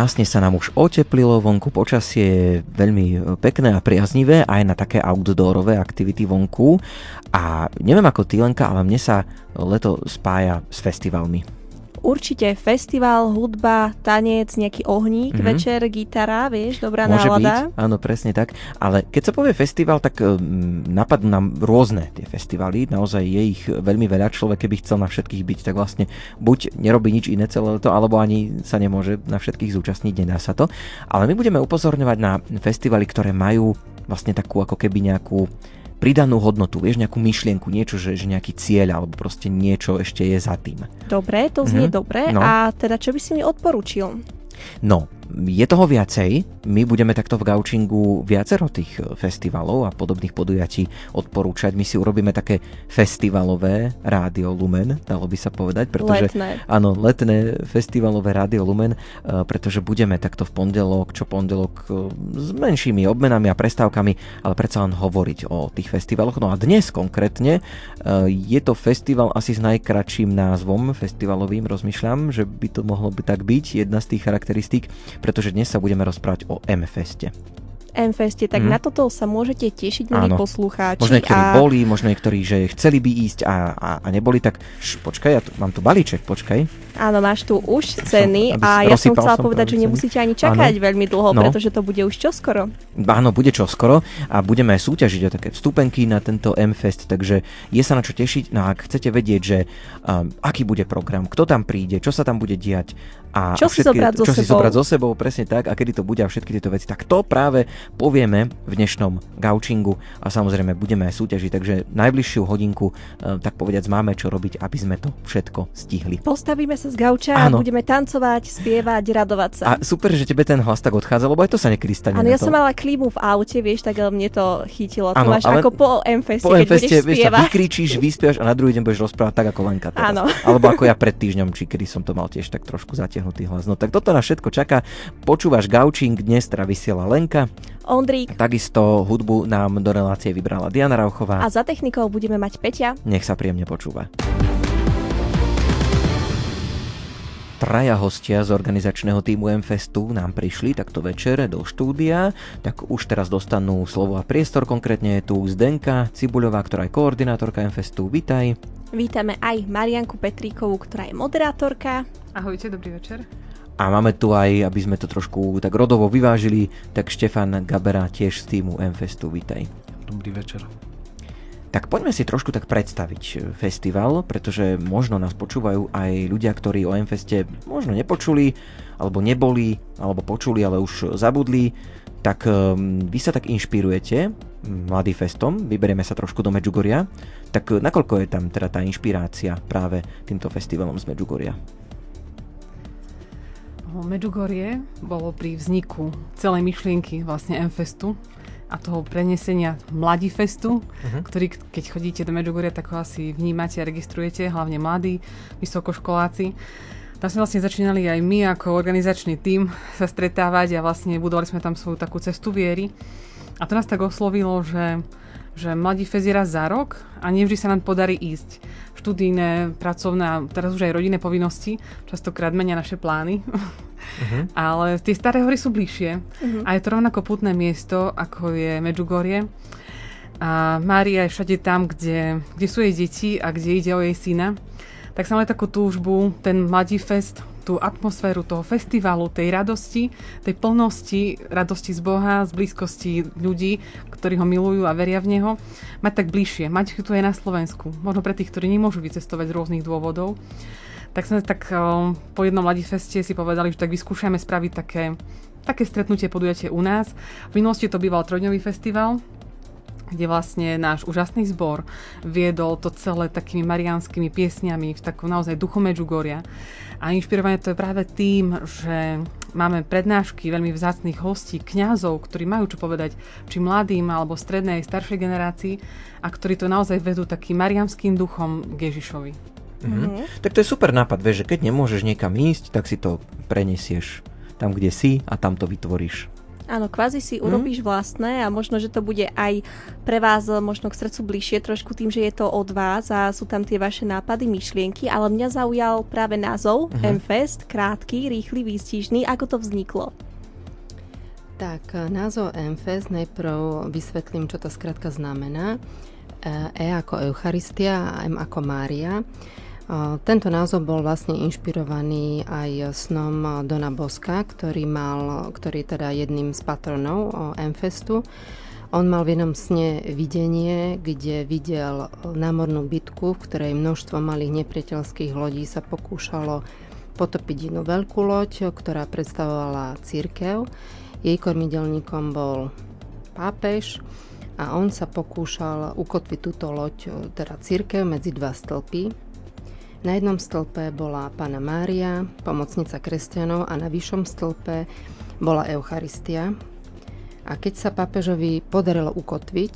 Krásne sa nám už oteplilo vonku, počasie je veľmi pekné a priaznivé aj na také outdoorové aktivity vonku. A neviem ako ty Lenka, ale mne sa leto spája s festivalmi. Určite festival, hudba, tanec, nejaký ohník, mm-hmm. večer, gitara, vieš, dobrá Môže nálada. byť, áno, presne tak. Ale keď sa povie festival, tak um, napadnú nám rôzne tie festivaly. Naozaj je ich veľmi veľa. Človek, keby chcel na všetkých byť, tak vlastne buď nerobí nič iné celé to, alebo ani sa nemôže na všetkých zúčastniť, nedá sa to. Ale my budeme upozorňovať na festivaly, ktoré majú vlastne takú ako keby nejakú pridanú hodnotu, vieš, nejakú myšlienku, niečo, že, že nejaký cieľ alebo proste niečo ešte je za tým. Dobre, to znie mm-hmm. dobre. No. A teda čo by si mi odporučil? No, je toho viacej. My budeme takto v Gaučingu viacero tých e, festivalov a podobných podujatí odporúčať. My si urobíme také festivalové Rádio Lumen, dalo by sa povedať. Pretože, letné. Áno, letné festivalové Rádio Lumen, e, pretože budeme takto v pondelok, čo pondelok e, s menšími obmenami a prestávkami, ale predsa len hovoriť o tých festivaloch. No a dnes konkrétne je to festival asi s najkračším názvom festivalovým, rozmýšľam, že by to mohlo by tak byť, jedna z tých charakteristík pretože dnes sa budeme rozprávať o M-feste. M-feste, tak mm. na toto sa môžete tešiť, milí poslucháči. Možno niektorí a... boli, možno niektorí, že chceli by ísť a, a, a neboli, tak š, počkaj, ja tu, mám tu balíček, počkaj. Áno, máš tu už ceny som, a ja som chcela som povedať, že nemusíte ani čakať áno. veľmi dlho, no. pretože to bude už čoskoro. Áno, bude čoskoro a budeme súťažiť o také vstupenky na tento M-fest, takže je sa na čo tešiť. No a ak chcete vedieť, že um, aký bude program, kto tam príde, čo sa tam bude diať, a čo, všetky, si, zobrať so čo sebou? si zobrať so sebou, presne tak, a kedy to bude a všetky tieto veci, tak to práve povieme v dnešnom gaučingu a samozrejme budeme aj súťažiť, takže najbližšiu hodinku, e, tak povediac, máme čo robiť, aby sme to všetko stihli. Postavíme sa z gauča a budeme tancovať, spievať, radovať sa. A super, že tebe ten hlas tak odchádza, lebo aj to sa nekedy stane. Áno, ja som mala klímu v aute, vieš, tak mne to chytilo. To máš ako po M-feste, po keď M-feste, budeš vieš, spievať. vykričíš, vyspieš a na druhý deň budeš rozprávať tak ako Lenka teraz. Áno. Alebo ako ja pred týždňom, či kedy som to mal tiež tak trošku zatiahnutý hlas. No tak toto na všetko čaká. Počúvaš Gaučing, dnes teda vysiela Lenka. Ondrík. Takisto hudbu nám do relácie vybrala Diana Rauchová. A za technikou budeme mať Peťa. Nech sa príjemne počúva. traja hostia z organizačného týmu M-Festu nám prišli takto večer do štúdia, tak už teraz dostanú slovo a priestor. Konkrétne je tu Zdenka Cibuľová, ktorá je koordinátorka M-Festu. Vítaj. Vítame aj Marianku Petríkovú, ktorá je moderátorka. Ahojte, dobrý večer. A máme tu aj, aby sme to trošku tak rodovo vyvážili, tak Štefan Gabera tiež z týmu M-Festu, vítaj. Dobrý večer. Tak poďme si trošku tak predstaviť e, festival, pretože možno nás počúvajú aj ľudia, ktorí o M-Feste možno nepočuli, alebo neboli, alebo počuli, ale už zabudli. Tak um, vy sa tak inšpirujete Mladý festom, vyberieme sa trošku do Medžugoria. Tak nakoľko je tam teda tá inšpirácia práve týmto festivalom z Medžugoria? Medžugorie bolo pri vzniku celej myšlienky vlastne M-festu a toho prenesenia Mladifestu, uh-huh. ktorý keď chodíte do Medžugoria, tak ho asi vnímate a registrujete, hlavne mladí, vysokoškoláci. Tam sme vlastne začínali aj my ako organizačný tím sa stretávať a vlastne budovali sme tam svoju takú cestu viery. A to nás tak oslovilo, že že mladí fez je raz za rok a nevždy sa nám podarí ísť. Študijné, pracovné teraz už aj rodinné povinnosti častokrát menia naše plány. Uh-huh. Ale tie staré hory sú bližšie uh-huh. a je to rovnako putné miesto, ako je Medžugorie. A Mária je všade tam, kde, kde sú jej deti a kde ide o jej syna. Tak sa mali takú túžbu, ten Mladí fest tú atmosféru toho festivalu, tej radosti, tej plnosti, radosti z Boha, z blízkosti ľudí, ktorí ho milujú a veria v Neho, mať tak bližšie, mať tu aj na Slovensku. Možno pre tých, ktorí nemôžu vycestovať z rôznych dôvodov. Tak sme tak um, po jednom Ladifeste si povedali, že tak vyskúšame spraviť také, také stretnutie, podujatie u nás. V minulosti to býval trojdňový festival, kde vlastne náš úžasný zbor viedol to celé takými marianskými piesňami v takom naozaj duchu Medžugoria. A inšpirované to je práve tým, že máme prednášky veľmi vzácných hostí, kňazov, ktorí majú čo povedať či mladým alebo strednej staršej generácii a ktorí to naozaj vedú takým marianským duchom k Ježišovi. Mm-hmm. Tak to je super nápad, vieš, že keď nemôžeš niekam ísť, tak si to prenesieš tam, kde si a tam to vytvoríš. Áno, kvázi si mhm. urobíš vlastné a možno, že to bude aj pre vás možno k srdcu bližšie trošku tým, že je to od vás a sú tam tie vaše nápady, myšlienky, ale mňa zaujal práve názov uh-huh. M-Fest, krátky, rýchly, výstižný. Ako to vzniklo? Tak, názov M-Fest najprv vysvetlím, čo to skrátka znamená. E ako Eucharistia a M ako Mária. Tento názov bol vlastne inšpirovaný aj snom Dona Boska, ktorý, mal, ktorý teda jedným z patronov Enfestu. On mal v jednom sne videnie, kde videl námornú bitku, v ktorej množstvo malých nepriateľských lodí sa pokúšalo potopiť jednu veľkú loď, ktorá predstavovala církev. Jej kormidelníkom bol pápež a on sa pokúšal ukotviť túto loď, teda církev, medzi dva stĺpy, na jednom stĺpe bola Pana Mária, pomocnica kresťanov a na vyššom stĺpe bola Eucharistia. A keď sa pápežovi podarilo ukotviť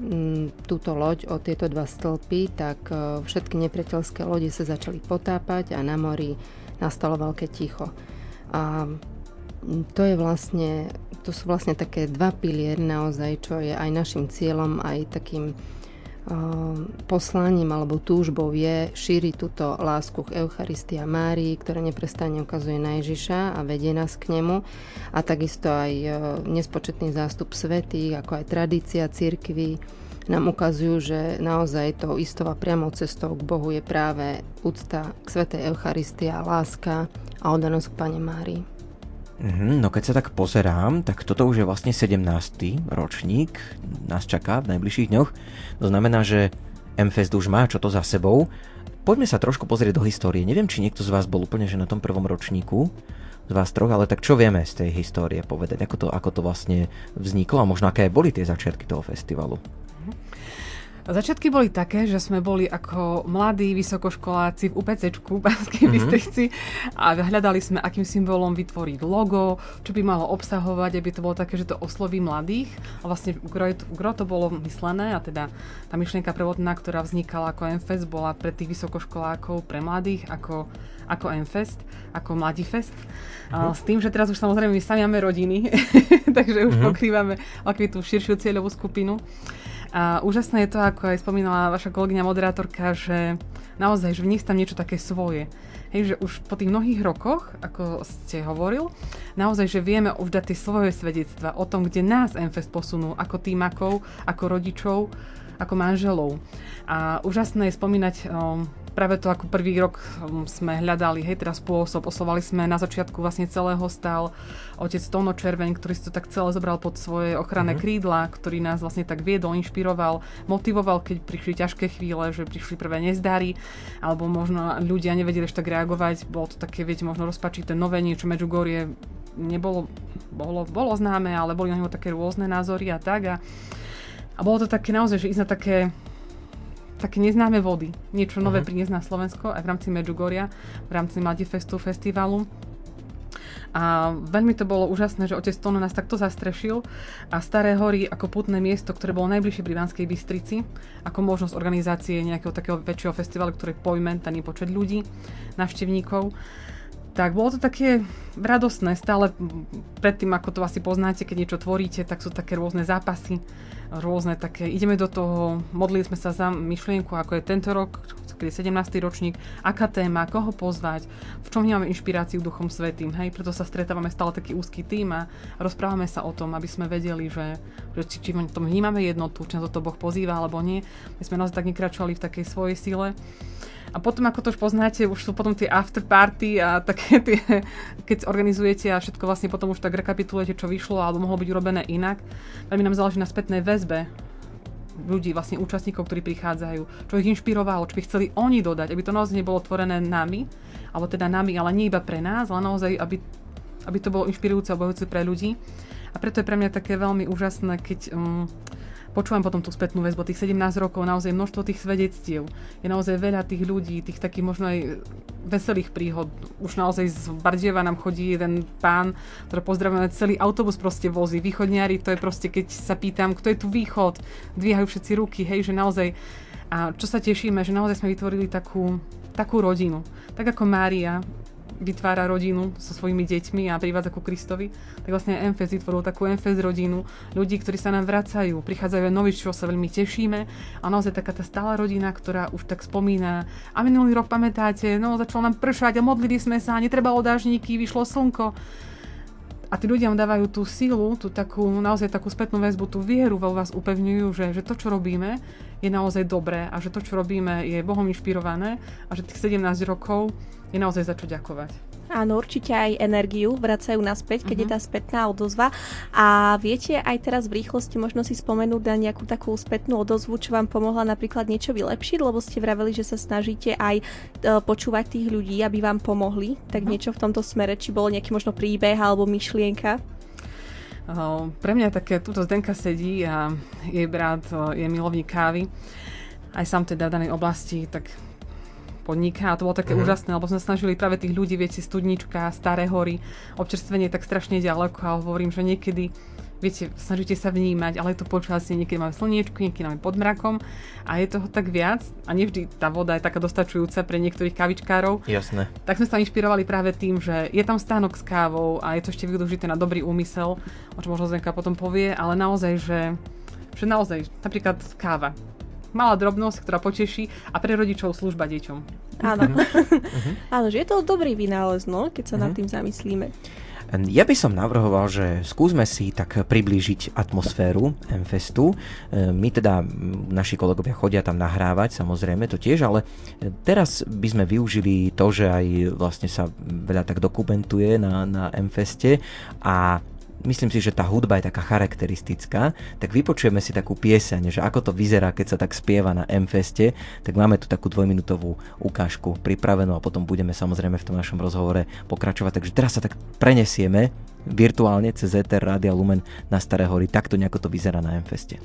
mm, túto loď o tieto dva stĺpy, tak e, všetky nepriateľské lode sa začali potápať a na mori nastalo veľké ticho. A mm, to je vlastne, to sú vlastne také dva piliery naozaj, čo je aj našim cieľom, aj takým poslaním alebo túžbou je šíriť túto lásku k Eucharistia Márii, ktorá neprestane ukazuje na Ježiša a vedie nás k nemu. A takisto aj e, nespočetný zástup svetých, ako aj tradícia cirkvy nám ukazujú, že naozaj tou istou a priamou cestou k Bohu je práve úcta k Svetej Eucharistia, láska a oddanosť k Pane Márii. Mm, no keď sa tak pozerám, tak toto už je vlastne 17. ročník, nás čaká v najbližších dňoch. To znamená, že MFest už má čo to za sebou. Poďme sa trošku pozrieť do histórie. Neviem, či niekto z vás bol úplne že na tom prvom ročníku, z vás troch, ale tak čo vieme z tej histórie povedať? Ako to, ako to vlastne vzniklo a možno aké boli tie začiatky toho festivalu? Začiatky boli také, že sme boli ako mladí vysokoškoláci v UPCčku Banskej mm-hmm. Bystrici a hľadali sme, akým symbolom vytvoriť logo, čo by malo obsahovať, aby to bolo také, že to osloví mladých. A vlastne gro to bolo myslené a teda tá myšlienka prevodná, ktorá vznikala ako MFest, bola pre tých vysokoškolákov, pre mladých ako, ako MFest, ako Mladifest. Mm-hmm. S tým, že teraz už samozrejme my sami máme rodiny, takže už mm-hmm. pokrývame tú širšiu cieľovú skupinu. A úžasné je to, ako aj spomínala vaša kolegyňa moderátorka, že naozaj, že v nich tam niečo také svoje. Hej, že už po tých mnohých rokoch, ako ste hovoril, naozaj, že vieme už dať tie svoje svedectva o tom, kde nás MFest posunul ako týmakov, ako rodičov, ako manželov. A úžasné je spomínať um, práve to ako prvý rok um, sme hľadali, hej, teraz spôsob, oslovali sme na začiatku vlastne celého stal otec Tono Červeň, ktorý si to tak celé zobral pod svoje ochranné mm-hmm. krídla, ktorý nás vlastne tak viedol, inšpiroval, motivoval, keď prišli ťažké chvíle, že prišli prvé nezdary, alebo možno ľudia nevedeli ešte tak reagovať, bolo to také, viete, možno rozpačité nové niečo, Medjugorje nebolo, bolo, bolo známe, ale boli na neho také rôzne názory a tak a, a bolo to také naozaj, že ísť na také také neznáme vody. Niečo nové uh-huh. priniesť na Slovensko aj v rámci Medjugorja, v rámci Madifestu festivalu. A veľmi to bolo úžasné, že otec Tono nás takto zastrešil a Staré hory ako putné miesto, ktoré bolo najbližšie pri Banskej Bystrici, ako možnosť organizácie nejakého takého väčšieho festivalu, ktorý pojme daný počet ľudí, návštevníkov. Tak bolo to také radostné, stále predtým, ako to asi poznáte, keď niečo tvoríte, tak sú také rôzne zápasy, rôzne také, ideme do toho, modlili sme sa za myšlienku, ako je tento rok, je 17. ročník, aká téma, koho pozvať, v čom máme inšpiráciu Duchom Svetým, hej, preto sa stretávame stále taký úzky tým a rozprávame sa o tom, aby sme vedeli, že, že či, či v tom vnímame jednotu, či nás to Boh pozýva alebo nie. My sme naozaj tak nekračovali v takej svojej sile. A potom, ako to už poznáte, už sú potom tie after party a také tie, keď organizujete a všetko vlastne potom už tak rekapitulujete, čo vyšlo alebo mohlo byť urobené inak. Veľmi nám záleží na spätnej väzbe ľudí, vlastne účastníkov, ktorí prichádzajú, čo ich inšpirovalo, čo by chceli oni dodať, aby to naozaj nebolo tvorené nami, alebo teda nami, ale nie iba pre nás, ale naozaj, aby, aby to bolo inšpirujúce a pre ľudí. A preto je pre mňa také veľmi úžasné, keď um, počúvam potom tú spätnú väzbu tých 17 rokov, naozaj množstvo tých svedectiev. Je naozaj veľa tých ľudí, tých takých možno aj veselých príhod. Už naozaj z Bardieva nám chodí jeden pán, ktorý pozdravujeme, celý autobus proste vozí. Východniari, to je proste, keď sa pýtam, kto je tu východ, dvíhajú všetci ruky, hej, že naozaj a čo sa tešíme, že naozaj sme vytvorili takú, takú rodinu. Tak ako Mária vytvára rodinu so svojimi deťmi a privádza ku Kristovi, tak vlastne MFS vytvoril takú MFS rodinu ľudí, ktorí sa nám vracajú, prichádzajú noví, čo sa veľmi tešíme. A naozaj taká tá stála rodina, ktorá už tak spomína a minulý rok pamätáte, no začalo nám pršať a modlili sme sa, netrebalo dážniky, vyšlo slnko. A tí ľudia vám dávajú tú sílu, tú takú, naozaj takú spätnú väzbu, tú vieru vo vás upevňujú, že, že to, čo robíme, je naozaj dobré a že to, čo robíme, je Bohom inšpirované a že tých 17 rokov je naozaj za čo ďakovať. Áno, určite aj energiu vracajú naspäť, keď uh-huh. je mhm. tá spätná odozva. A viete aj teraz v rýchlosti možno si spomenúť na nejakú takú spätnú odozvu, čo vám pomohla napríklad niečo vylepšiť, lebo ste vraveli, že sa snažíte aj uh, počúvať tých ľudí, aby vám pomohli. Tak uh-huh. niečo v tomto smere, či bolo nejaký možno príbeh alebo myšlienka? Uh, pre mňa také, túto Zdenka sedí a jej brat uh, je milovník kávy. Aj sám teda v danej oblasti, tak podniká a to bolo také mm. úžasné, lebo sme snažili práve tých ľudí, viete, studnička, staré hory, občerstvenie tak strašne ďaleko a hovorím, že niekedy viete, snažíte sa vnímať, ale je to počasie, niekedy máme slniečku, niekedy máme pod mrakom a je toho tak viac a nevždy tá voda je taká dostačujúca pre niektorých kavičkárov. Jasné. Tak sme sa inšpirovali práve tým, že je tam stánok s kávou a je to ešte využité na dobrý úmysel, o čom možno Zenka potom povie, ale naozaj, že, že naozaj, napríklad káva malá drobnosť, ktorá poteší a pre rodičov služba deťom. Áno. Mhm. Áno, že je to dobrý vynález, no, keď sa nad mhm. tým zamyslíme. Ja by som navrhoval, že skúsme si tak priblížiť atmosféru MFestu. My teda, naši kolegovia chodia tam nahrávať, samozrejme to tiež, ale teraz by sme využili to, že aj vlastne sa veľa tak dokumentuje na, na MFeste a myslím si, že tá hudba je taká charakteristická, tak vypočujeme si takú pieseň, že ako to vyzerá, keď sa tak spieva na M-feste, tak máme tu takú dvojminútovú ukážku pripravenú a potom budeme samozrejme v tom našom rozhovore pokračovať. Takže teraz sa tak prenesieme virtuálne cez Ether Rádia Lumen na Staré hory. Takto nejako to vyzerá na M-feste.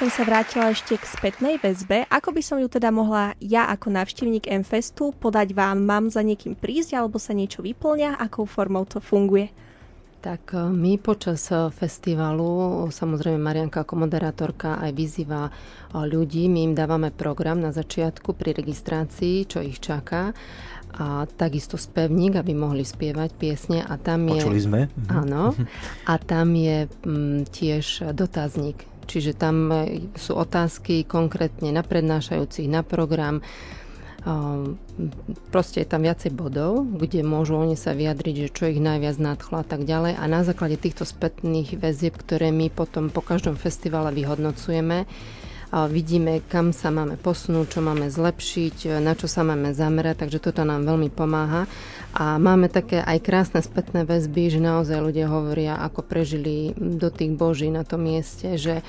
Som sa vrátila ešte k spätnej väzbe. Ako by som ju teda mohla ja ako návštevník MFestu podať vám? Mám za niekým prísť alebo sa niečo vyplňa? Akou formou to funguje? Tak e, my počas e, festivalu, samozrejme Marianka ako moderátorka aj vyzýva e, ľudí, my im dávame program na začiatku pri registrácii, čo ich čaká a takisto spevník, aby mohli spievať piesne a tam je... Počuli sme. Áno. A tam je m, tiež dotazník Čiže tam e, sú otázky konkrétne na prednášajúcich, na program. Proste je tam viacej bodov, kde môžu oni sa vyjadriť, že čo ich najviac nadchlo a tak ďalej. A na základe týchto spätných väzieb, ktoré my potom po každom festivale vyhodnocujeme, vidíme, kam sa máme posunúť, čo máme zlepšiť, na čo sa máme zamerať, takže toto nám veľmi pomáha. A máme také aj krásne spätné väzby, že naozaj ľudia hovoria, ako prežili do tých Boží na tom mieste, že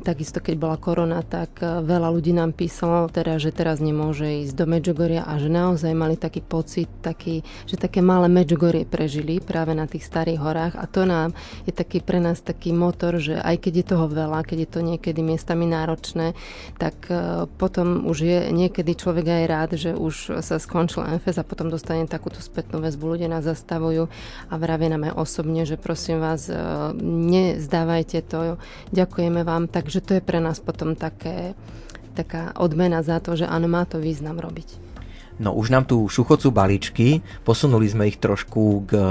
takisto keď bola korona, tak e, veľa ľudí nám písalo, teda, že teraz nemôže ísť do Medžugoria a že naozaj mali taký pocit, taký, že také malé Medžugorie prežili práve na tých starých horách a to nám je taký pre nás taký motor, že aj keď je toho veľa, keď je to niekedy miestami náročné, tak e, potom už je niekedy človek aj rád, že už sa skončil MFS a potom dostane takúto spätnú väzbu. Ľudia nás zastavujú a vravia nám aj osobne, že prosím vás, e, nezdávajte to, ďakujem ďakujeme vám. Takže to je pre nás potom také, taká odmena za to, že áno, má to význam robiť. No už nám tu šuchocú balíčky, posunuli sme ich trošku k e,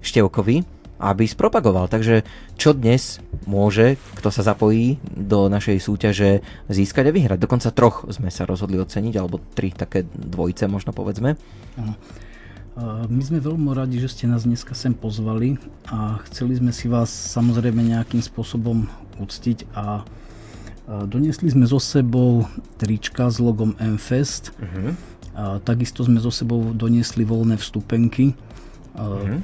Števkovi, aby spropagoval. Takže čo dnes môže, kto sa zapojí do našej súťaže, získať a vyhrať? Dokonca troch sme sa rozhodli oceniť, alebo tri také dvojice možno povedzme. Ano. My sme veľmi radi, že ste nás dneska sem pozvali a chceli sme si vás samozrejme nejakým spôsobom uctiť a doniesli sme so sebou trička s logom MFest. Uh-huh. A takisto sme so sebou doniesli voľné vstupenky. Uh-huh.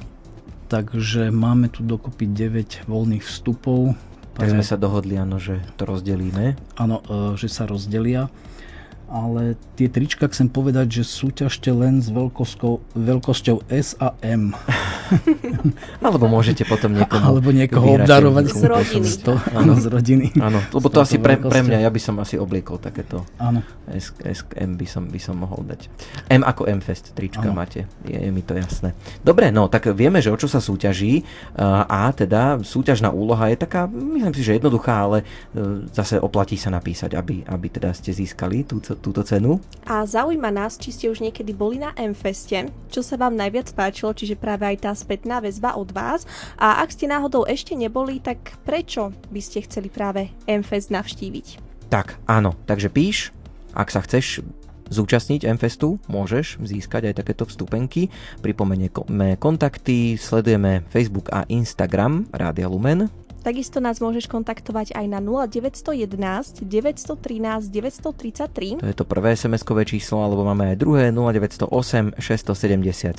Takže máme tu dokopy 9 voľných vstupov. Tak sme sa dohodli, áno, že to rozdelíme. Áno, e, že sa rozdelia ale tie trička chcem povedať, že súťažte len s veľkosťou, veľkosťou S a M. Alebo môžete potom niekomu Alebo niekoho obdarovať. Z rodiny. To, áno, z rodiny. Áno, lebo to asi pre, pre mňa, ja by som asi obliekol takéto. Áno. S, S, M by som, by som mohol dať. M ako M-Fest trička áno. máte, je, je mi to jasné. Dobre, no tak vieme, že o čo sa súťaží a teda súťažná úloha je taká, myslím si, že jednoduchá, ale e, zase oplatí sa napísať, aby, aby teda ste získali tú túto cenu. A zaujíma nás, či ste už niekedy boli na M-feste, čo sa vám najviac páčilo, čiže práve aj tá spätná väzba od vás. A ak ste náhodou ešte neboli, tak prečo by ste chceli práve M-fest navštíviť? Tak, áno, takže píš, ak sa chceš zúčastniť M-festu, môžeš získať aj takéto vstupenky. Pripomenieme kontakty, sledujeme Facebook a Instagram Rádia Lumen Takisto nás môžeš kontaktovať aj na 0911 913 933. To je to prvé SMS-kové číslo, alebo máme aj druhé 0908 677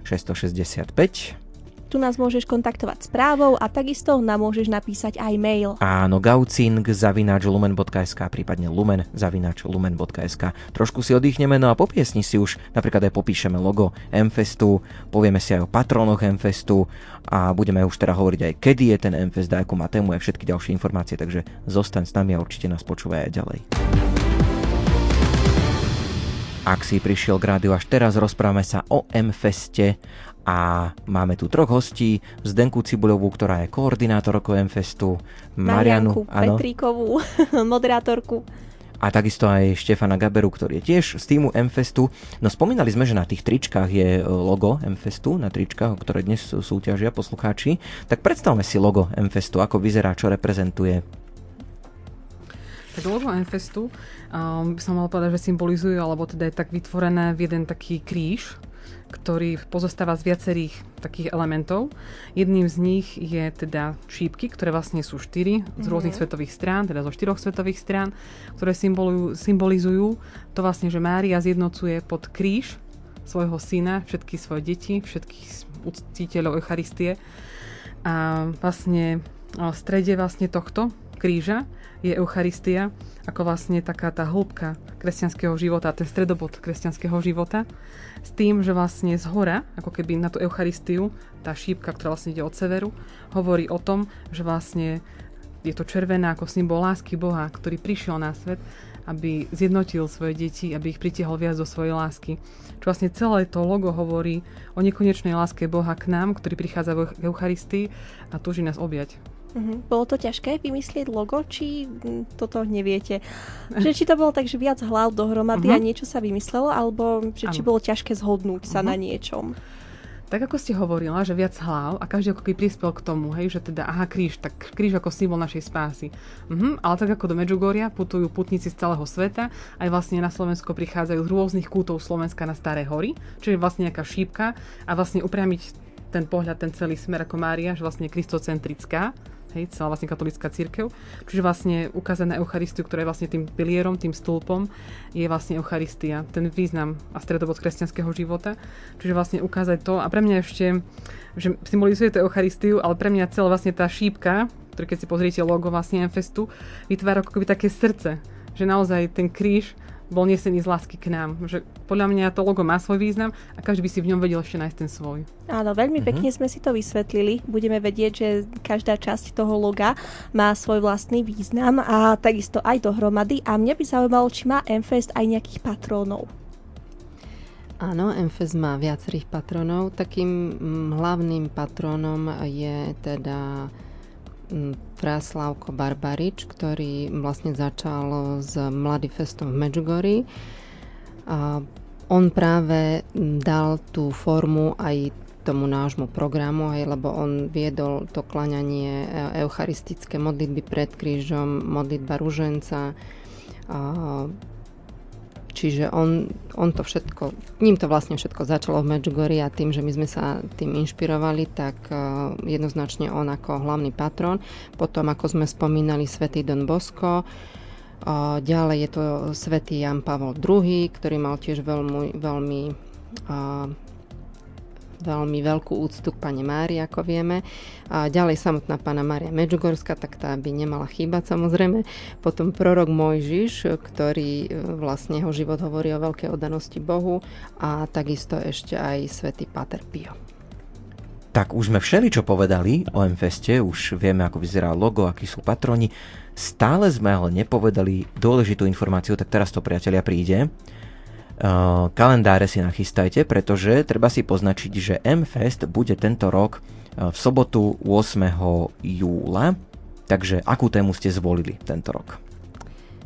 665. Tu nás môžeš kontaktovať správou a takisto nám môžeš napísať aj mail. Áno, gaucing zavináč lumen.sk, prípadne lumen zavináč lumen.sk. Trošku si oddychneme, no a po piesni si už napríklad aj popíšeme logo Mfestu, povieme si aj o patronoch Mfestu a budeme už teda hovoriť aj kedy je ten Mfest, akú má tému a všetky ďalšie informácie, takže zostaň s nami a určite nás počúvaj aj ďalej. Ak si prišiel k rádiu až teraz, rozprávame sa o M-feste a máme tu troch hostí, Zdenku Cibuľovú, ktorá je koordinátorkou M-Festu, Marianu Petríkovú, moderátorku a takisto aj Štefana Gaberu, ktorý je tiež z týmu M-Festu. No spomínali sme, že na tých tričkách je e, logo M-Festu, na tričkách, ktoré dnes súťažia poslucháči. Tak predstavme si logo M-Festu, ako vyzerá, čo reprezentuje. Tak logo M-Festu um, by som mal povedať, že symbolizujú, alebo teda je tak vytvorené v jeden taký kríž, ktorý pozostáva z viacerých takých elementov. Jedným z nich je teda šípky, ktoré vlastne sú štyri z rôznych mm-hmm. svetových strán, teda zo štyroch svetových strán, ktoré symbolujú, symbolizujú to vlastne, že Mária zjednocuje pod kríž svojho syna, všetky svoje deti, všetkých uctiteľov Eucharistie. A vlastne v strede vlastne tohto kríža je Eucharistia ako vlastne taká tá hĺbka kresťanského života, ten stredobod kresťanského života, s tým, že vlastne z hora, ako keby na tú Eucharistiu, tá šípka, ktorá vlastne ide od severu, hovorí o tom, že vlastne je to červená ako symbol lásky Boha, ktorý prišiel na svet, aby zjednotil svoje deti, aby ich pritiahol viac do svojej lásky. Čo vlastne celé to logo hovorí o nekonečnej láske Boha k nám, ktorý prichádza v Eucharistii a túži nás objať. Uh-huh. Bolo to ťažké vymyslieť logo, či toto neviete? Že či to bolo tak, že viac hlav dohromady uh-huh. a niečo sa vymyslelo, alebo že či bolo ťažké zhodnúť sa uh-huh. na niečom? Tak ako ste hovorila, že viac hlav a každý ako keby prispel k tomu, hej, že teda aha, kríž, tak kríž ako symbol našej spásy. Uh-huh. Ale tak ako do Medžugoria putujú putníci z celého sveta, aj vlastne na Slovensko prichádzajú z rôznych kútov Slovenska na Staré hory, čo je vlastne nejaká šípka a vlastne upriamiť ten pohľad, ten celý smer ako Mária, že vlastne kristocentrická hej, celá vlastne katolická církev. Čiže vlastne ukázané Eucharistiu, ktorá je vlastne tým pilierom, tým stĺpom, je vlastne Eucharistia, ten význam a stredobod kresťanského života. Čiže vlastne ukázať to a pre mňa ešte, že symbolizuje to Eucharistiu, ale pre mňa celá vlastne tá šípka ktorý keď si pozriete logo vlastne Enfestu, vytvára ako keby také srdce, že naozaj ten kríž bol nesený z lásky k nám. Že podľa mňa to logo má svoj význam a každý by si v ňom vedel ešte nájsť ten svoj. Áno, veľmi mm-hmm. pekne sme si to vysvetlili. Budeme vedieť, že každá časť toho loga má svoj vlastný význam a takisto aj dohromady. A mňa by zaujímalo, či má Enfest aj nejakých patrónov. Áno, MFS má viacerých patronov. Takým mm, hlavným patronom je teda Fráslavko Barbarič, ktorý vlastne začal s Mladý festom v Medžugorí. On práve dal tú formu aj tomu nášmu programu, aj, lebo on viedol to klaňanie e, eucharistické modlitby pred krížom, modlitba ruženca, Čiže on, on to všetko, ním to vlastne všetko začalo v Medjugorji a tým, že my sme sa tým inšpirovali, tak uh, jednoznačne on ako hlavný patron. Potom, ako sme spomínali, svätý Don Bosco, uh, ďalej je to svätý Jan Pavol II, ktorý mal tiež veľmi, veľmi uh, veľmi veľkú úctu k pani Mári, ako vieme. A ďalej samotná pána Mária Medžugorská, tak tá by nemala chýbať samozrejme. Potom prorok Mojžiš, ktorý e, vlastne jeho život hovorí o veľkej oddanosti Bohu a takisto ešte aj svätý Pater Pio. Tak už sme všeli, čo povedali o MFeste, už vieme, ako vyzerá logo, akí sú patroni. Stále sme ale nepovedali dôležitú informáciu, tak teraz to priatelia príde. Eh, kalendáre si nachystajte, pretože treba si poznačiť, že M-Fest bude tento rok eh, v sobotu 8. júla. Takže akú tému ste zvolili tento rok?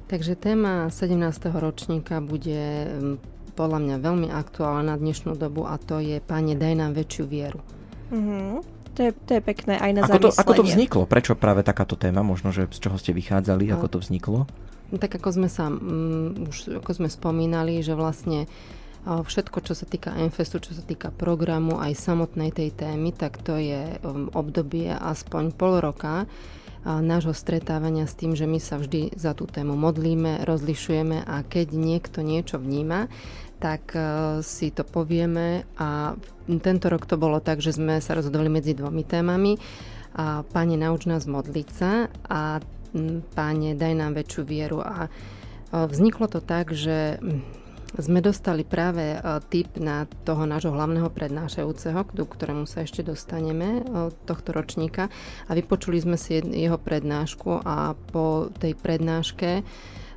Takže téma 17. ročníka bude mm, podľa mňa veľmi aktuálna na dnešnú dobu a to je Pane, daj nám väčšiu vieru. Mm-hmm. To je, to je pekné aj na ako to, ako to vzniklo? Prečo práve takáto téma? Možno, že z čoho ste vychádzali? No. Ako to vzniklo? Tak ako sme sa um, už ako sme spomínali, že vlastne všetko, čo sa týka Enfestu, čo sa týka programu, aj samotnej tej témy, tak to je um, obdobie aspoň pol roka nášho stretávania s tým, že my sa vždy za tú tému modlíme, rozlišujeme a keď niekto niečo vníma, tak uh, si to povieme. A tento rok to bolo tak, že sme sa rozhodli medzi dvomi témami. A Pane, nauč nás modliť sa. A Páne, daj nám väčšiu vieru. A vzniklo to tak, že sme dostali práve tip na toho nášho hlavného prednášajúceho, k ktorému sa ešte dostaneme tohto ročníka a vypočuli sme si jeho prednášku a po tej prednáške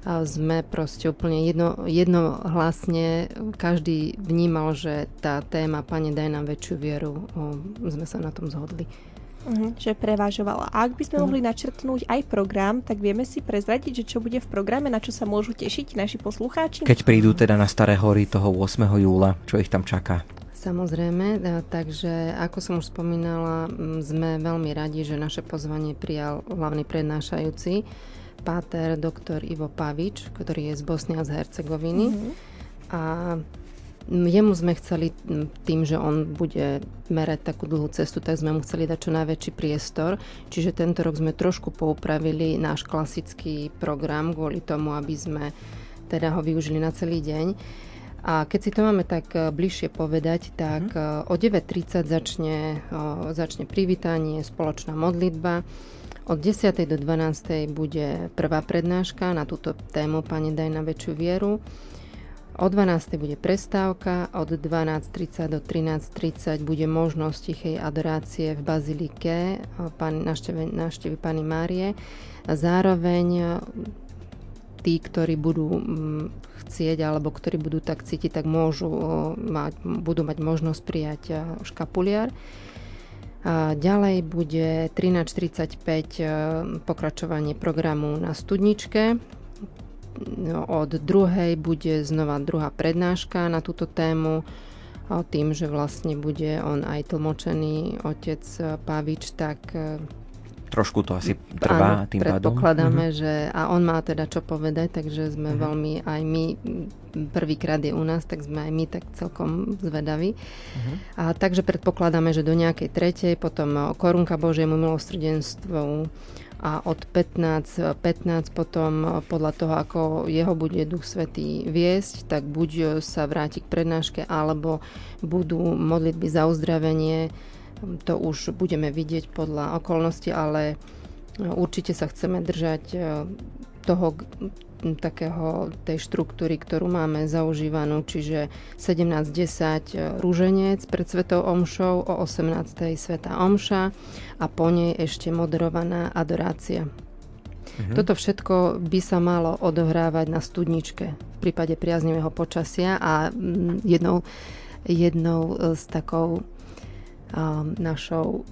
sme proste úplne jedno, jednohlasne, každý vnímal, že tá téma Pane, daj nám väčšiu vieru, sme sa na tom zhodli. Uh-huh, že prevážovala. A ak by sme uh-huh. mohli načrtnúť aj program, tak vieme si prezradiť, že čo bude v programe, na čo sa môžu tešiť naši poslucháči? Keď prídu teda na Staré hory toho 8. júla, čo ich tam čaká? Samozrejme, e, takže ako som už spomínala, sme veľmi radi, že naše pozvanie prijal hlavný prednášajúci páter doktor Ivo Pavič, ktorý je z Bosny a z Hercegoviny. Uh-huh. A Jemu sme chceli tým, že on bude merať takú dlhú cestu, tak sme mu chceli dať čo najväčší priestor. Čiže tento rok sme trošku poupravili náš klasický program kvôli tomu, aby sme teda ho využili na celý deň. A keď si to máme tak e, bližšie povedať, tak mm. o 9.30 začne, začne privítanie, spoločná modlitba. Od 10. do 12. bude prvá prednáška na túto tému Pane daj na väčšiu vieru. O 12. bude prestávka, od 12.30 do 13.30 bude možnosť tichej adorácie v Bazilike návštevy Pany Márie. Zároveň tí, ktorí budú chcieť alebo ktorí budú tak cítiť, tak môžu mať, budú mať možnosť prijať škapuliar. A ďalej bude 13.45 pokračovanie programu na studničke od druhej bude znova druhá prednáška na túto tému tým, že vlastne bude on aj tlmočený otec Pavič, tak e, trošku to asi trvá áno, tým predpokladáme, pádom. že a on má teda čo povedať, takže sme uh-huh. veľmi aj my prvýkrát je u nás, tak sme aj my tak celkom zvedaví. Uh-huh. A takže predpokladáme, že do nejakej tretej, potom korunka Božiemu milosrdenstvu, a od 15, 15 potom podľa toho, ako jeho bude Duch Svetý viesť, tak buď sa vráti k prednáške, alebo budú modlitby za uzdravenie. To už budeme vidieť podľa okolnosti, ale Určite sa chceme držať toho takého tej štruktúry, ktorú máme zaužívanú, čiže 17.10 e, rúženec pred Svetou Omšou, o 18.00 Sveta Omša a po nej ešte moderovaná adorácia. Mhm. Toto všetko by sa malo odohrávať na studničke v prípade priaznivého počasia a jednou, jednou z takou um, našou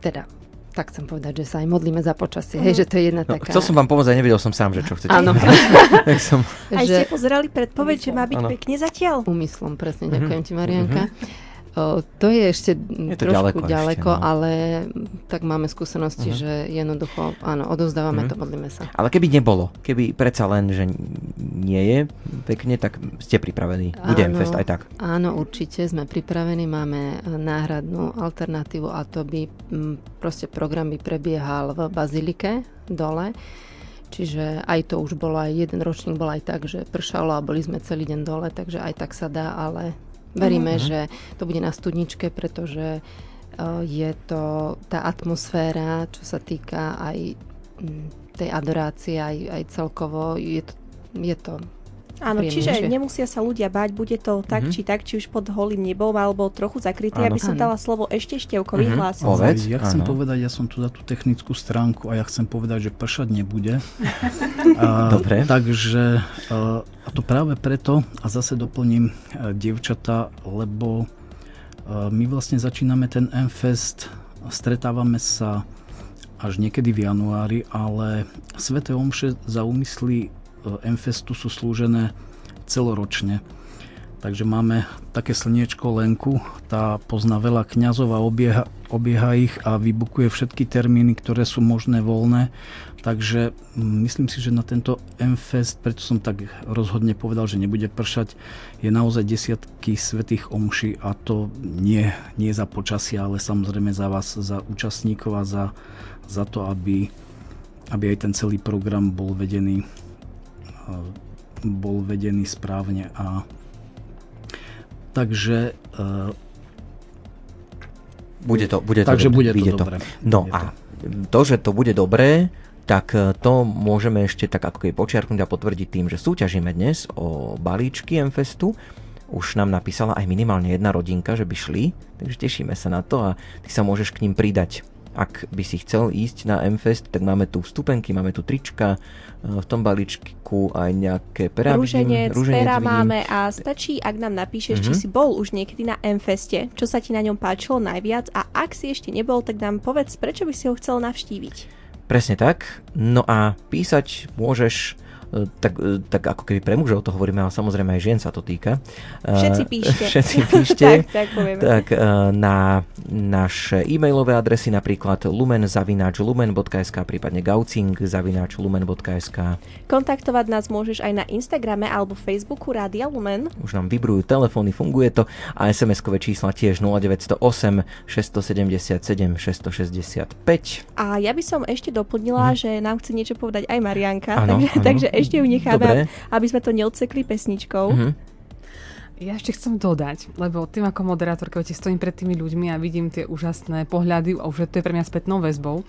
teda tak chcem povedať, že sa aj modlíme za počasie. Hej, že to je jedna no, taká... Chcel som vám pomôcť, aj nevedel som sám, že čo chcete. Áno. som... Aj ste pozerali predpoveď, že má byť ano. pekne zatiaľ? Úmyslom, presne. Ďakujem mm-hmm. ti, Marianka. Mm-hmm. To je ešte je to trošku ďaleko, ďaleko ešte, no. ale tak máme skúsenosti, uh-huh. že jednoducho, áno, odovzdávame uh-huh. to, modlíme sa. Ale keby nebolo, keby predsa len, že nie je pekne, tak ste pripravení. Bude áno, fest aj tak. Áno, určite sme pripravení, máme náhradnú alternatívu a to by m, proste program by prebiehal v Bazilike dole. Čiže aj to už bolo, aj jeden ročník bol aj tak, že pršalo a boli sme celý deň dole, takže aj tak sa dá, ale Veríme, uh-huh. že to bude na studničke, pretože uh, je to tá atmosféra, čo sa týka aj tej adorácie, aj, aj celkovo, je to, je to Áno, čiže nemusia sa ľudia báť, bude to tak mm-hmm. či tak, či už pod holým nebom, alebo trochu zakryté, aby som dala slovo ešte števko mm-hmm. vyhlásil. Povedz, ja chcem áno. povedať, ja som tu za tú technickú stránku a ja chcem povedať, že pršať nebude. a, Dobre. Takže a, a to práve preto, a zase doplním a, dievčata, lebo a, my vlastne začíname ten M-Fest, stretávame sa až niekedy v januári, ale Svete Omše za úmysly M-Festu sú slúžené celoročne. Takže máme také slniečko Lenku, tá pozná veľa kňazov a obieha, obieha ich a vybukuje všetky termíny, ktoré sú možné voľné. Takže mm, myslím si, že na tento M-Fest, preto som tak rozhodne povedal, že nebude pršať, je naozaj desiatky svetých omší a to nie, nie za počasia, ale samozrejme za vás, za účastníkov a za, za to, aby, aby aj ten celý program bol vedený bol vedený správne a takže bude to, bude to, takže bude to, to dobré. No bude a to, že to bude dobré, tak e, to môžeme ešte tak ako keby počiarknúť a potvrdiť tým, že súťažíme dnes o balíčky MFestu. Už nám napísala aj minimálne jedna rodinka, že by šli, takže tešíme sa na to a ty sa môžeš k ním pridať ak by si chcel ísť na MFest, tak máme tu vstupenky, máme tu trička, e, v tom balíčku aj nejaké pera. Rúženec, rúženec pera vidím. máme a stačí, ak nám napíšeš, mm-hmm. či si bol už niekedy na MFeste, čo sa ti na ňom páčilo najviac a ak si ešte nebol, tak nám povedz, prečo by si ho chcel navštíviť. Presne tak. No a písať môžeš tak, e, tak ako keby pre mužov to hovoríme, ale samozrejme aj žien sa to týka. E, všetci píšte. Všetci píšte. tak, tak, povieme. tak na naše e-mailové adresy napríklad lumen.lumen.sk prípadne gaucing.lumen.sk Kontaktovať nás môžeš aj na Instagrame alebo Facebooku Rádia Lumen. Už nám vybrujú telefóny, funguje to a SMS-kové čísla tiež 0908 677 665. A ja by som ešte doplnila, hmm. že nám chce niečo povedať aj Marianka, ano, takže, ano. takže ešte ju nechávam, Dobre. aby sme to neodsekli pesničkou. Mm-hmm. Ja ešte chcem dodať, lebo tým ako moderátorka, keď stojím pred tými ľuďmi a vidím tie úžasné pohľady a už to je pre mňa spätnou väzbou,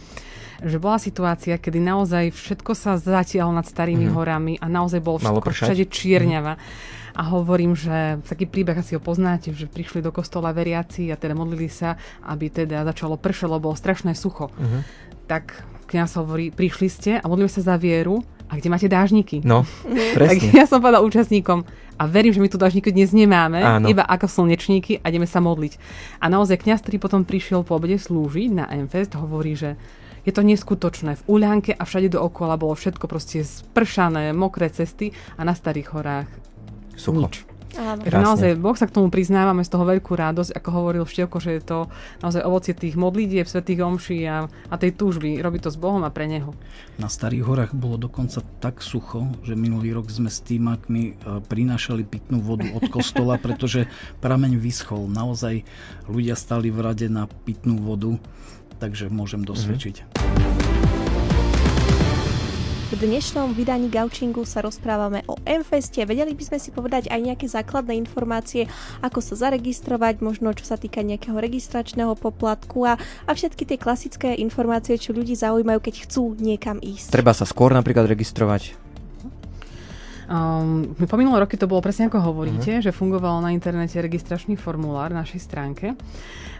že bola situácia, kedy naozaj všetko sa zatiahlo nad starými mm-hmm. horami a naozaj bolo všetko všade čierňava. Mm-hmm. A hovorím, že taký príbeh asi ho poznáte, že prišli do kostola veriaci a teda modlili sa, aby teda začalo pršať, lebo bolo strašné sucho. Mm-hmm. Tak kniaz hovorí, prišli ste a modlíme sa za vieru a kde máte dážniky? No, presne. tak ja som povedal účastníkom, a verím, že my tu dážniky dnes nemáme, Áno. iba ako slnečníky a ideme sa modliť. A naozaj kňaz, ktorý potom prišiel po obede slúžiť na MFest, hovorí, že je to neskutočné. V Uľanke a všade dookola bolo všetko proste spršané, mokré cesty a na starých horách Sucho. nič. Takže naozaj Boh sa k tomu priznáva, máme z toho veľkú radosť, ako hovoril Števko, že je to naozaj ovocie tých modlitieb, svetých omší a, a tej túžby. Robí to s Bohom a pre Neho. Na Starých horách bolo dokonca tak sucho, že minulý rok sme s týmakmi e, prinášali pitnú vodu od kostola, pretože prameň vyschol. Naozaj ľudia stali v rade na pitnú vodu, takže môžem dosvedčiť. Mm-hmm. V dnešnom vydaní Gaučingu sa rozprávame o M-Feste. Vedeli by sme si povedať aj nejaké základné informácie, ako sa zaregistrovať, možno čo sa týka nejakého registračného poplatku a, a všetky tie klasické informácie, čo ľudí zaujímajú, keď chcú niekam ísť. Treba sa skôr napríklad registrovať? Um, po minulé roky to bolo presne ako hovoríte, uh-huh. že fungoval na internete registračný formulár na našej stránke.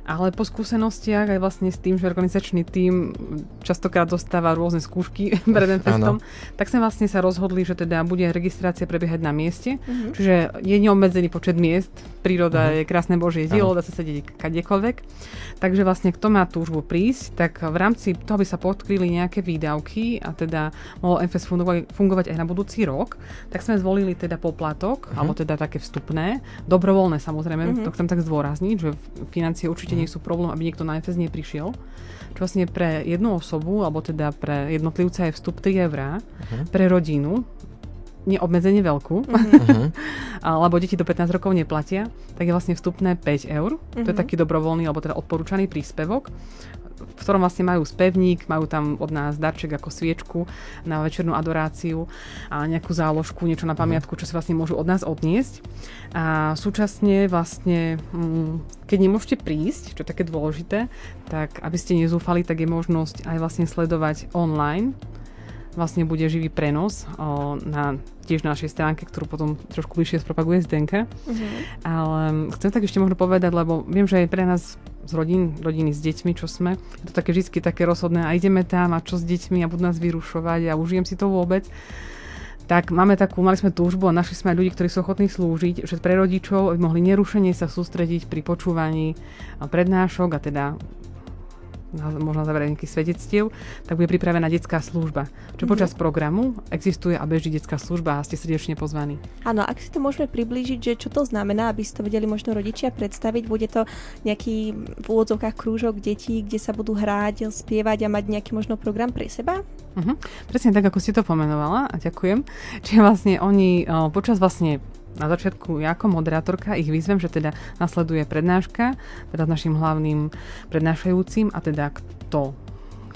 Ale po skúsenostiach aj vlastne s tým, že organizačný tím častokrát dostáva rôzne skúšky pred festom, tak sme vlastne sa rozhodli, že teda bude registrácia prebiehať na mieste. Uh-huh. Čiže je neobmedzený počet miest. Príroda uh-huh. je krásne božie dielo, dá sa sedieť kadekoľvek. Takže vlastne kto má túžbu prísť, tak v rámci toho by sa podkryli nejaké výdavky a teda mohol MFS fungovať, fungovať aj na budúci rok, tak sme zvolili teda poplatok, uh-huh. alebo teda také vstupné, dobrovoľné samozrejme, uh-huh. to chcem tak zdôrazniť, že financie určite nie sú problém, aby niekto na FS neprišiel. Čo vlastne pre jednu osobu, alebo teda pre jednotlivca je vstup 3 eurá, uh-huh. pre rodinu neobmedzene veľkú, uh-huh. alebo deti do 15 rokov neplatia, tak je vlastne vstupné 5 eur. Uh-huh. To je taký dobrovoľný, alebo teda odporúčaný príspevok v ktorom vlastne majú spevník, majú tam od nás darček ako sviečku na večernú adoráciu a nejakú záložku, niečo na pamiatku, čo si vlastne môžu od nás odniesť. A súčasne vlastne, mm, keď nemôžete prísť, čo je také dôležité, tak aby ste nezúfali, tak je možnosť aj vlastne sledovať online vlastne bude živý prenos o, na tiež na našej stránke, ktorú potom trošku bližšie spropaguje Zdenka. Uh-huh. Ale chcem tak ešte možno povedať, lebo viem, že aj pre nás z rodín, rodiny s deťmi, čo sme, je to také vždy také rozhodné a ideme tam a čo s deťmi a budú nás vyrušovať a užijem si to vôbec tak máme takú, mali sme túžbu a našli sme aj ľudí, ktorí sú ochotní slúžiť, že pre rodičov aby mohli nerušene sa sústrediť pri počúvaní prednášok a teda možno záver nejakých svedectiev, tak bude pripravená detská služba. Čo mm-hmm. počas programu existuje a beží detská služba a ste srdečne pozvaní. Áno, ak si to môžeme priblížiť, že čo to znamená, aby si to vedeli možno rodičia predstaviť, bude to nejaký v úvodzovkách krúžok detí, kde sa budú hrať, spievať a mať nejaký možno program pre seba? Uh-huh. Presne tak, ako si to pomenovala a ďakujem. Čiže vlastne oni počas vlastne na začiatku ja ako moderátorka ich vyzvem, že teda nasleduje prednáška, teda s našim hlavným prednášajúcim a teda kto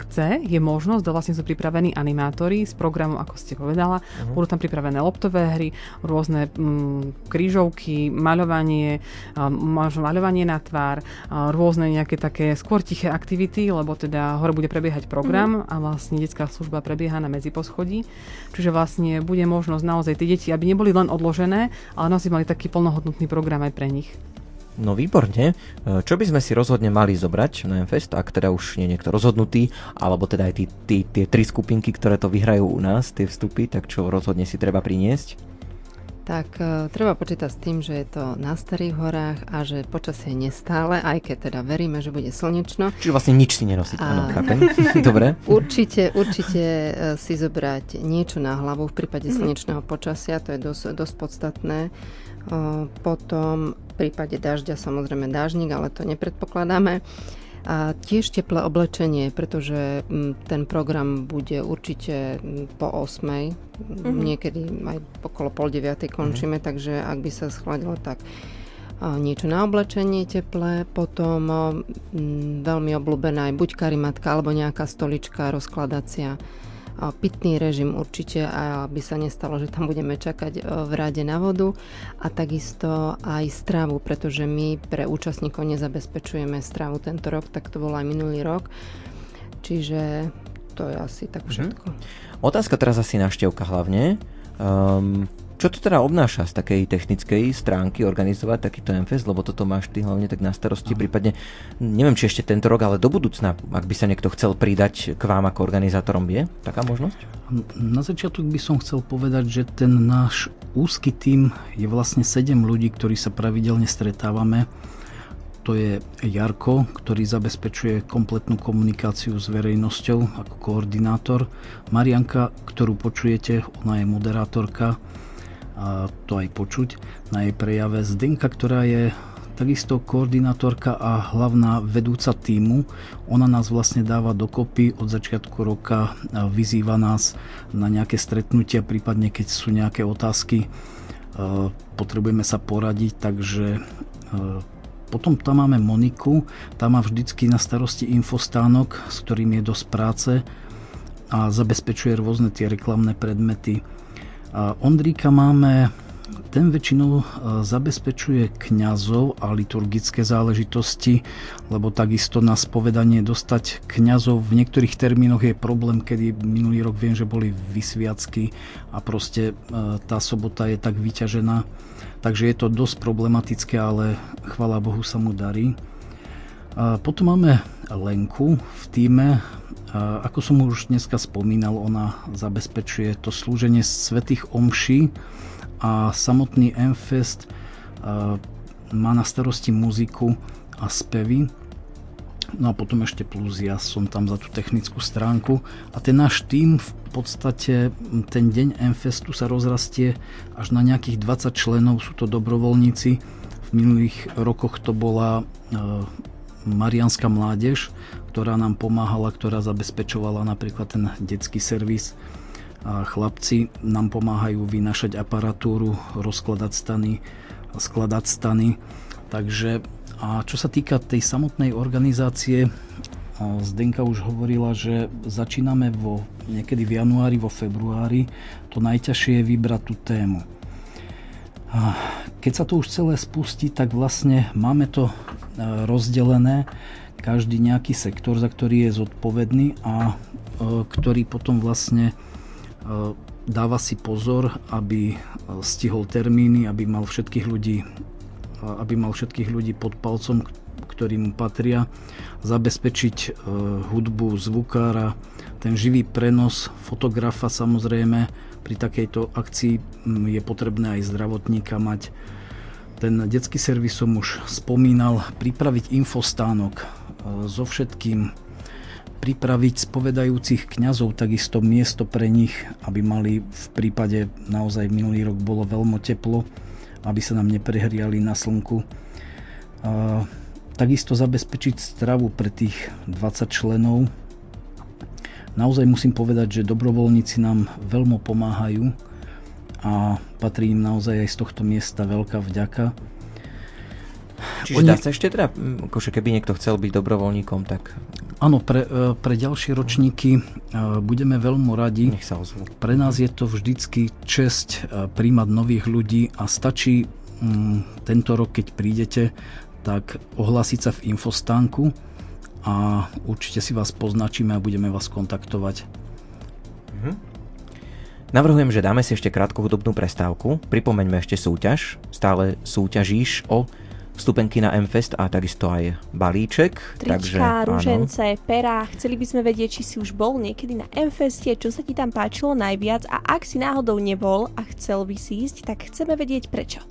chce, je možnosť, vlastne sú pripravení animátori z programu, ako ste povedala. Uh-huh. Budú tam pripravené loptové hry, rôzne mm, krížovky, maľovanie, možno maľovanie na tvár, rôzne nejaké také skôr tiché aktivity, lebo teda hore bude prebiehať program uh-huh. a vlastne detská služba prebieha na medziposchodí. Čiže vlastne bude možnosť naozaj tie deti, aby neboli len odložené, ale naozaj mali taký plnohodnotný program aj pre nich. No výborne. E, čo by sme si rozhodne mali zobrať na Fest, ak teda už nie je niekto rozhodnutý, alebo teda aj tí, tí, tie tri skupinky, ktoré to vyhrajú u nás, tie vstupy, tak čo rozhodne si treba priniesť? Tak uh, treba počítať s tým, že je to na Starých horách a že počasie je nestále, aj keď teda veríme, že bude slnečno. Čiže vlastne nič si nenosiť, a... áno, chápem. Dobre. Určite, určite uh, si zobrať niečo na hlavu v prípade mhm. slnečného počasia, to je dosť, dosť podstatné. Potom v prípade dažďa samozrejme dážnik, ale to nepredpokladáme. A tiež teplé oblečenie, pretože mm, ten program bude určite mm, po 8. Mm-hmm. Niekedy aj okolo pol 9. končíme, mm-hmm. takže ak by sa schladilo tak niečo na oblečenie teplé, potom veľmi obľúbená aj buď karimatka alebo nejaká stolička rozkladacia pitný režim určite, aby sa nestalo, že tam budeme čakať e, v rade na vodu a takisto aj stravu, pretože my pre účastníkov nezabezpečujeme stravu tento rok, tak to bol aj minulý rok. Čiže to je asi tak mhm. všetko. Mm-hmm. Otázka teraz asi naštevka hlavne. Um, čo to teda obnáša z takej technickej stránky organizovať takýto MFS, lebo toto máš ty hlavne tak na starosti, prípadne neviem či ešte tento rok, ale do budúcna, ak by sa niekto chcel pridať k vám ako organizátorom, je taká možnosť? Na začiatok by som chcel povedať, že ten náš úzky tým je vlastne 7 ľudí, ktorí sa pravidelne stretávame. To je Jarko, ktorý zabezpečuje kompletnú komunikáciu s verejnosťou ako koordinátor. Marianka, ktorú počujete, ona je moderátorka a to aj počuť na jej prejave. Zdenka, ktorá je takisto koordinátorka a hlavná vedúca týmu. Ona nás vlastne dáva dokopy od začiatku roka, vyzýva nás na nejaké stretnutia, prípadne keď sú nejaké otázky, e, potrebujeme sa poradiť, takže e, potom tam máme Moniku, tá má vždycky na starosti infostánok, s ktorým je dosť práce a zabezpečuje rôzne tie reklamné predmety. Ondríka máme ten väčšinou e, zabezpečuje kňazov a liturgické záležitosti, lebo takisto na spovedanie dostať kňazov v niektorých termínoch je problém, kedy minulý rok viem, že boli vysviacky a proste e, tá sobota je tak vyťažená. Takže je to dosť problematické, ale chvala Bohu sa mu darí. Potom máme Lenku v týme. Ako som už dneska spomínal, ona zabezpečuje to slúženie svetých omší a samotný M-Fest má na starosti muziku a spevy. No a potom ešte plus ja som tam za tú technickú stránku. A ten náš tým v podstate ten deň M-Festu sa rozrastie až na nejakých 20 členov, sú to dobrovoľníci. V minulých rokoch to bola Marianská mládež, ktorá nám pomáhala, ktorá zabezpečovala napríklad ten detský servis a chlapci nám pomáhajú vynašať aparatúru, rozkladať stany, skladať stany. Takže a čo sa týka tej samotnej organizácie, Zdenka už hovorila, že začíname vo, niekedy v januári, vo februári. To najťažšie je vybrať tú tému. Keď sa to už celé spustí, tak vlastne máme to rozdelené, každý nejaký sektor, za ktorý je zodpovedný a e, ktorý potom vlastne E, dáva si pozor, aby e, stihol termíny, aby mal všetkých ľudí e, aby mal všetkých ľudí pod palcom, ktorí mu patria, zabezpečiť hudbu zvukára, ten živý prenos fotografa samozrejme pri takejto akcii je potrebné aj zdravotníka mať. Ten detský servis som už spomínal, pripraviť infostánok so všetkým, pripraviť spovedajúcich kňazov takisto miesto pre nich, aby mali v prípade naozaj minulý rok bolo veľmi teplo, aby sa nám neprehriali na slnku. A, takisto zabezpečiť stravu pre tých 20 členov. Naozaj musím povedať, že dobrovoľníci nám veľmi pomáhajú a patrí im naozaj aj z tohto miesta veľká vďaka. Čiže Oni... dá sa ešte teda, akože keby niekto chcel byť dobrovoľníkom, tak Áno, pre, e, pre ďalšie ročníky e, budeme veľmi radi. Nech sa ozvú. Pre nás je to vždycky česť e, príjmať nových ľudí a stačí mm, tento rok, keď prídete, tak ohlásiť sa v infostánku a určite si vás poznačíme a budeme vás kontaktovať. Mhm. Navrhujem, že dáme si ešte krátku hudobnú prestávku. Pripomeňme ešte súťaž. Stále súťažíš o vstupenky na MFest a takisto aj balíček. Trička, ružence, perá. Chceli by sme vedieť, či si už bol niekedy na MFeste, čo sa ti tam páčilo najviac a ak si náhodou nebol a chcel by si ísť, tak chceme vedieť prečo.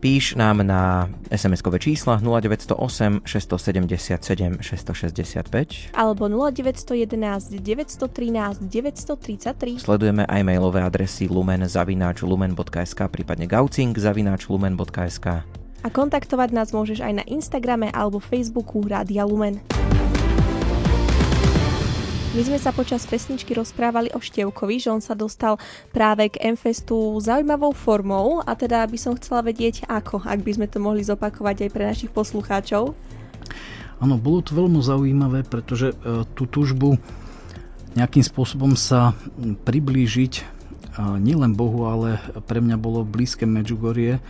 Píš nám na SMS-kové čísla 0908 677 665 alebo 0911 913 933. Sledujeme aj mailové adresy lumen zavináč lumen.sk prípadne gaucing zavináč lumen.sk a kontaktovať nás môžeš aj na Instagrame alebo Facebooku Rádia Lumen. My sme sa počas pesničky rozprávali o Števkovi, že on sa dostal práve k Enfestu zaujímavou formou a teda by som chcela vedieť ako, ak by sme to mohli zopakovať aj pre našich poslucháčov. Áno, bolo to veľmi zaujímavé, pretože e, tú túžbu nejakým spôsobom sa priblížiť e, nielen Bohu, ale pre mňa bolo blízke Medžugorie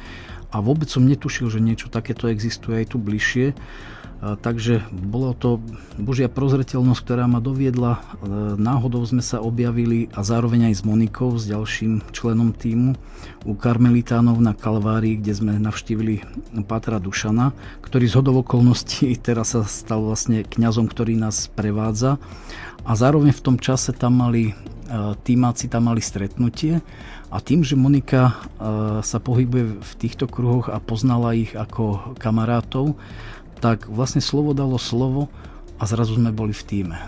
a vôbec som netušil, že niečo takéto existuje aj tu bližšie. Takže bolo to Božia prozreteľnosť, ktorá ma doviedla. Náhodou sme sa objavili a zároveň aj s Monikou, s ďalším členom týmu u Karmelitánov na Kalvárii, kde sme navštívili Pátra Dušana, ktorý z hodov okolností teraz sa stal vlastne kňazom, ktorý nás prevádza. A zároveň v tom čase tam mali týmáci tam mali stretnutie a tým, že Monika sa pohybuje v týchto kruhoch a poznala ich ako kamarátov, tak vlastne slovo dalo slovo a zrazu sme boli v týme.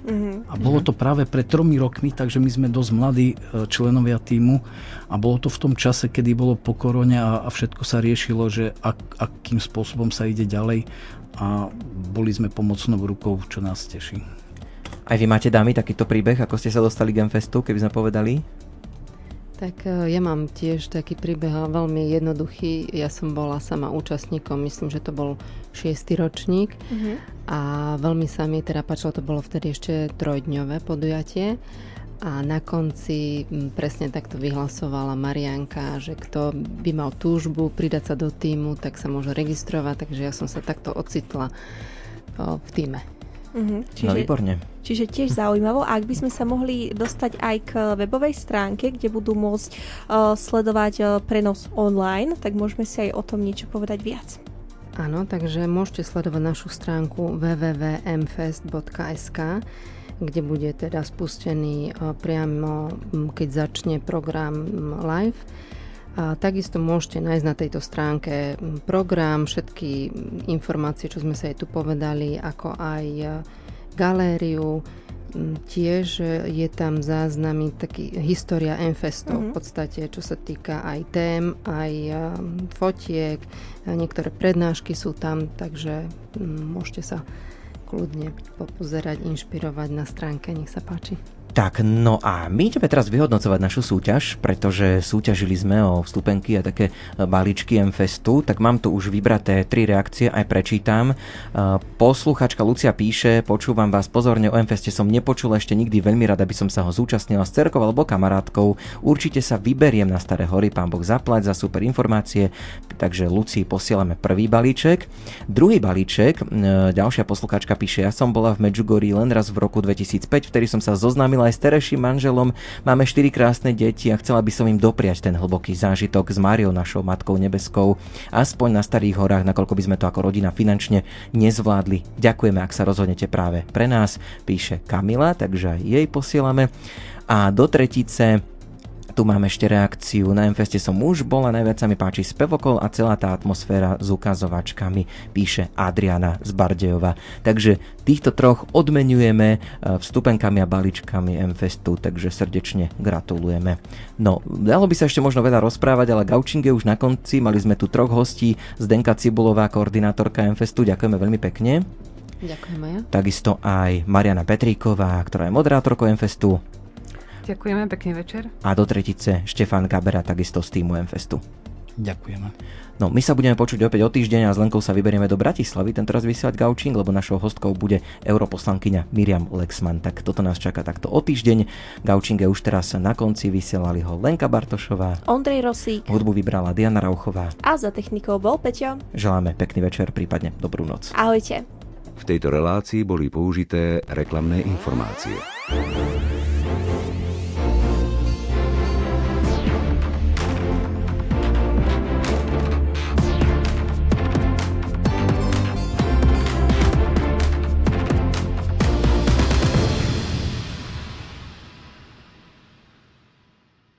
Mm-hmm. A bolo to práve pred tromi rokmi, takže my sme dosť mladí e, členovia týmu a bolo to v tom čase, kedy bolo po korone a, a všetko sa riešilo, že ak, akým spôsobom sa ide ďalej a boli sme pomocnou rukou, čo nás teší. Aj vy máte dámy takýto príbeh, ako ste sa dostali k Genfestu, keby sme povedali? Tak e, ja mám tiež taký príbeh veľmi jednoduchý. Ja som bola sama účastníkom, myslím, že to bol šiestý ročník uh-huh. a veľmi sa mi teda páčilo, to bolo vtedy ešte trojdňové podujatie a na konci presne takto vyhlasovala Marianka, že kto by mal túžbu pridať sa do týmu, tak sa môže registrovať, takže ja som sa takto ocitla v týme. Uh-huh. Čiže, no výborne. Čiže tiež zaujímavo. ak by sme sa mohli dostať aj k webovej stránke, kde budú môcť uh, sledovať uh, prenos online, tak môžeme si aj o tom niečo povedať viac. Áno, takže môžete sledovať našu stránku www.mfest.sk kde bude teda spustený uh, priamo, keď začne program live. A takisto môžete nájsť na tejto stránke program, všetky informácie, čo sme sa aj tu povedali, ako aj e, galériu. Tiež je tam záznamy, taký história Enfestov mm-hmm. v podstate, čo sa týka aj tém, aj e, fotiek, niektoré prednášky sú tam, takže môžete sa kľudne popozerať, inšpirovať na stránke, nech sa páči. Tak, no a my ideme teraz vyhodnocovať našu súťaž, pretože súťažili sme o vstupenky a také e, balíčky M-Festu, tak mám tu už vybraté tri reakcie, aj prečítam. E, posluchačka Lucia píše, počúvam vás pozorne, o M-Feste som nepočula ešte nikdy, veľmi rada by som sa ho zúčastnila s cerkou alebo kamarátkou. Určite sa vyberiem na Staré hory, pán Boh zaplať za super informácie, takže Lucii posielame prvý balíček. Druhý balíček, e, ďalšia posluchačka píše, ja som bola v Medjugorji len raz v roku 2005, vtedy som sa zoznámila aj s terejším manželom. Máme štyri krásne deti a chcela by som im dopriať ten hlboký zážitok s Máriou, našou matkou nebeskou, aspoň na Starých horách, nakoľko by sme to ako rodina finančne nezvládli. Ďakujeme, ak sa rozhodnete práve pre nás, píše Kamila, takže jej posielame. A do tretice tu máme ešte reakciu. Na Mfeste som už bola, najviac sa mi páči spevokol a celá tá atmosféra s ukazovačkami, píše Adriana z Bardejova. Takže týchto troch odmenujeme e, vstupenkami a balíčkami Mfestu, takže srdečne gratulujeme. No, dalo by sa ešte možno veľa rozprávať, ale Gaučing je už na konci. Mali sme tu troch hostí, Zdenka Cibulová, koordinátorka Mfestu. Ďakujeme veľmi pekne. Ďakujeme. Takisto aj Mariana Petríková, ktorá je moderátorkou Mfestu. Ďakujeme, pekný večer. A do tretice Štefán Gabera, takisto z týmu Mfestu. Ďakujeme. No, my sa budeme počuť opäť o týždeň a s Lenkou sa vyberieme do Bratislavy, tento raz vysielať Gaučing, lebo našou hostkou bude europoslankyňa Miriam Lexman. Tak toto nás čaká takto o týždeň. Gaučing je už teraz na konci, vysielali ho Lenka Bartošová. Ondrej Rosík. Hudbu vybrala Diana Rauchová. A za technikou bol Peťo. Želáme pekný večer, prípadne dobrú noc. Ahojte. V tejto relácii boli použité reklamné informácie.